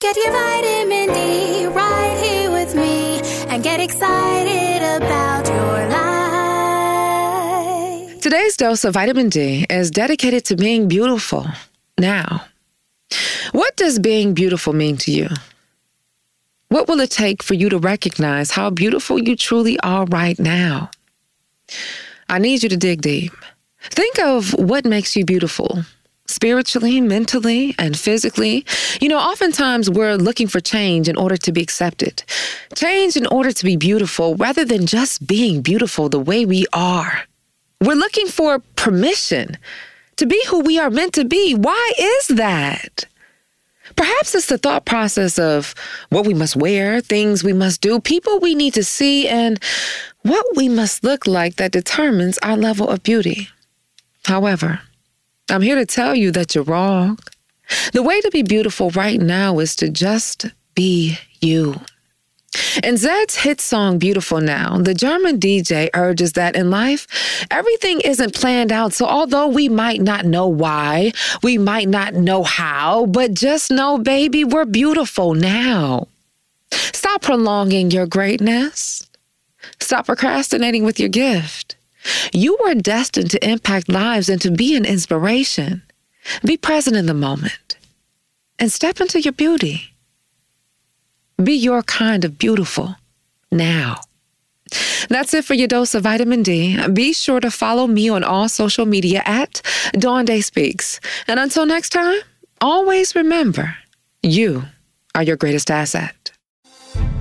Get your vitamin D right here with me and get excited about your life. Today's dose of vitamin D is dedicated to being beautiful now. What does being beautiful mean to you? What will it take for you to recognize how beautiful you truly are right now? I need you to dig deep. Think of what makes you beautiful spiritually, mentally, and physically. You know, oftentimes we're looking for change in order to be accepted, change in order to be beautiful rather than just being beautiful the way we are. We're looking for permission to be who we are meant to be. Why is that? Perhaps it's the thought process of what we must wear, things we must do, people we need to see, and what we must look like that determines our level of beauty. However, I'm here to tell you that you're wrong. The way to be beautiful right now is to just be you. In Zedd's hit song Beautiful Now, the German DJ urges that in life, everything isn't planned out. So although we might not know why, we might not know how, but just know, baby, we're beautiful now. Stop prolonging your greatness. Stop procrastinating with your gift. You are destined to impact lives and to be an inspiration. Be present in the moment and step into your beauty. Be your kind of beautiful now. That's it for your dose of vitamin D. Be sure to follow me on all social media at Dawn Day Speaks. And until next time, always remember you are your greatest asset.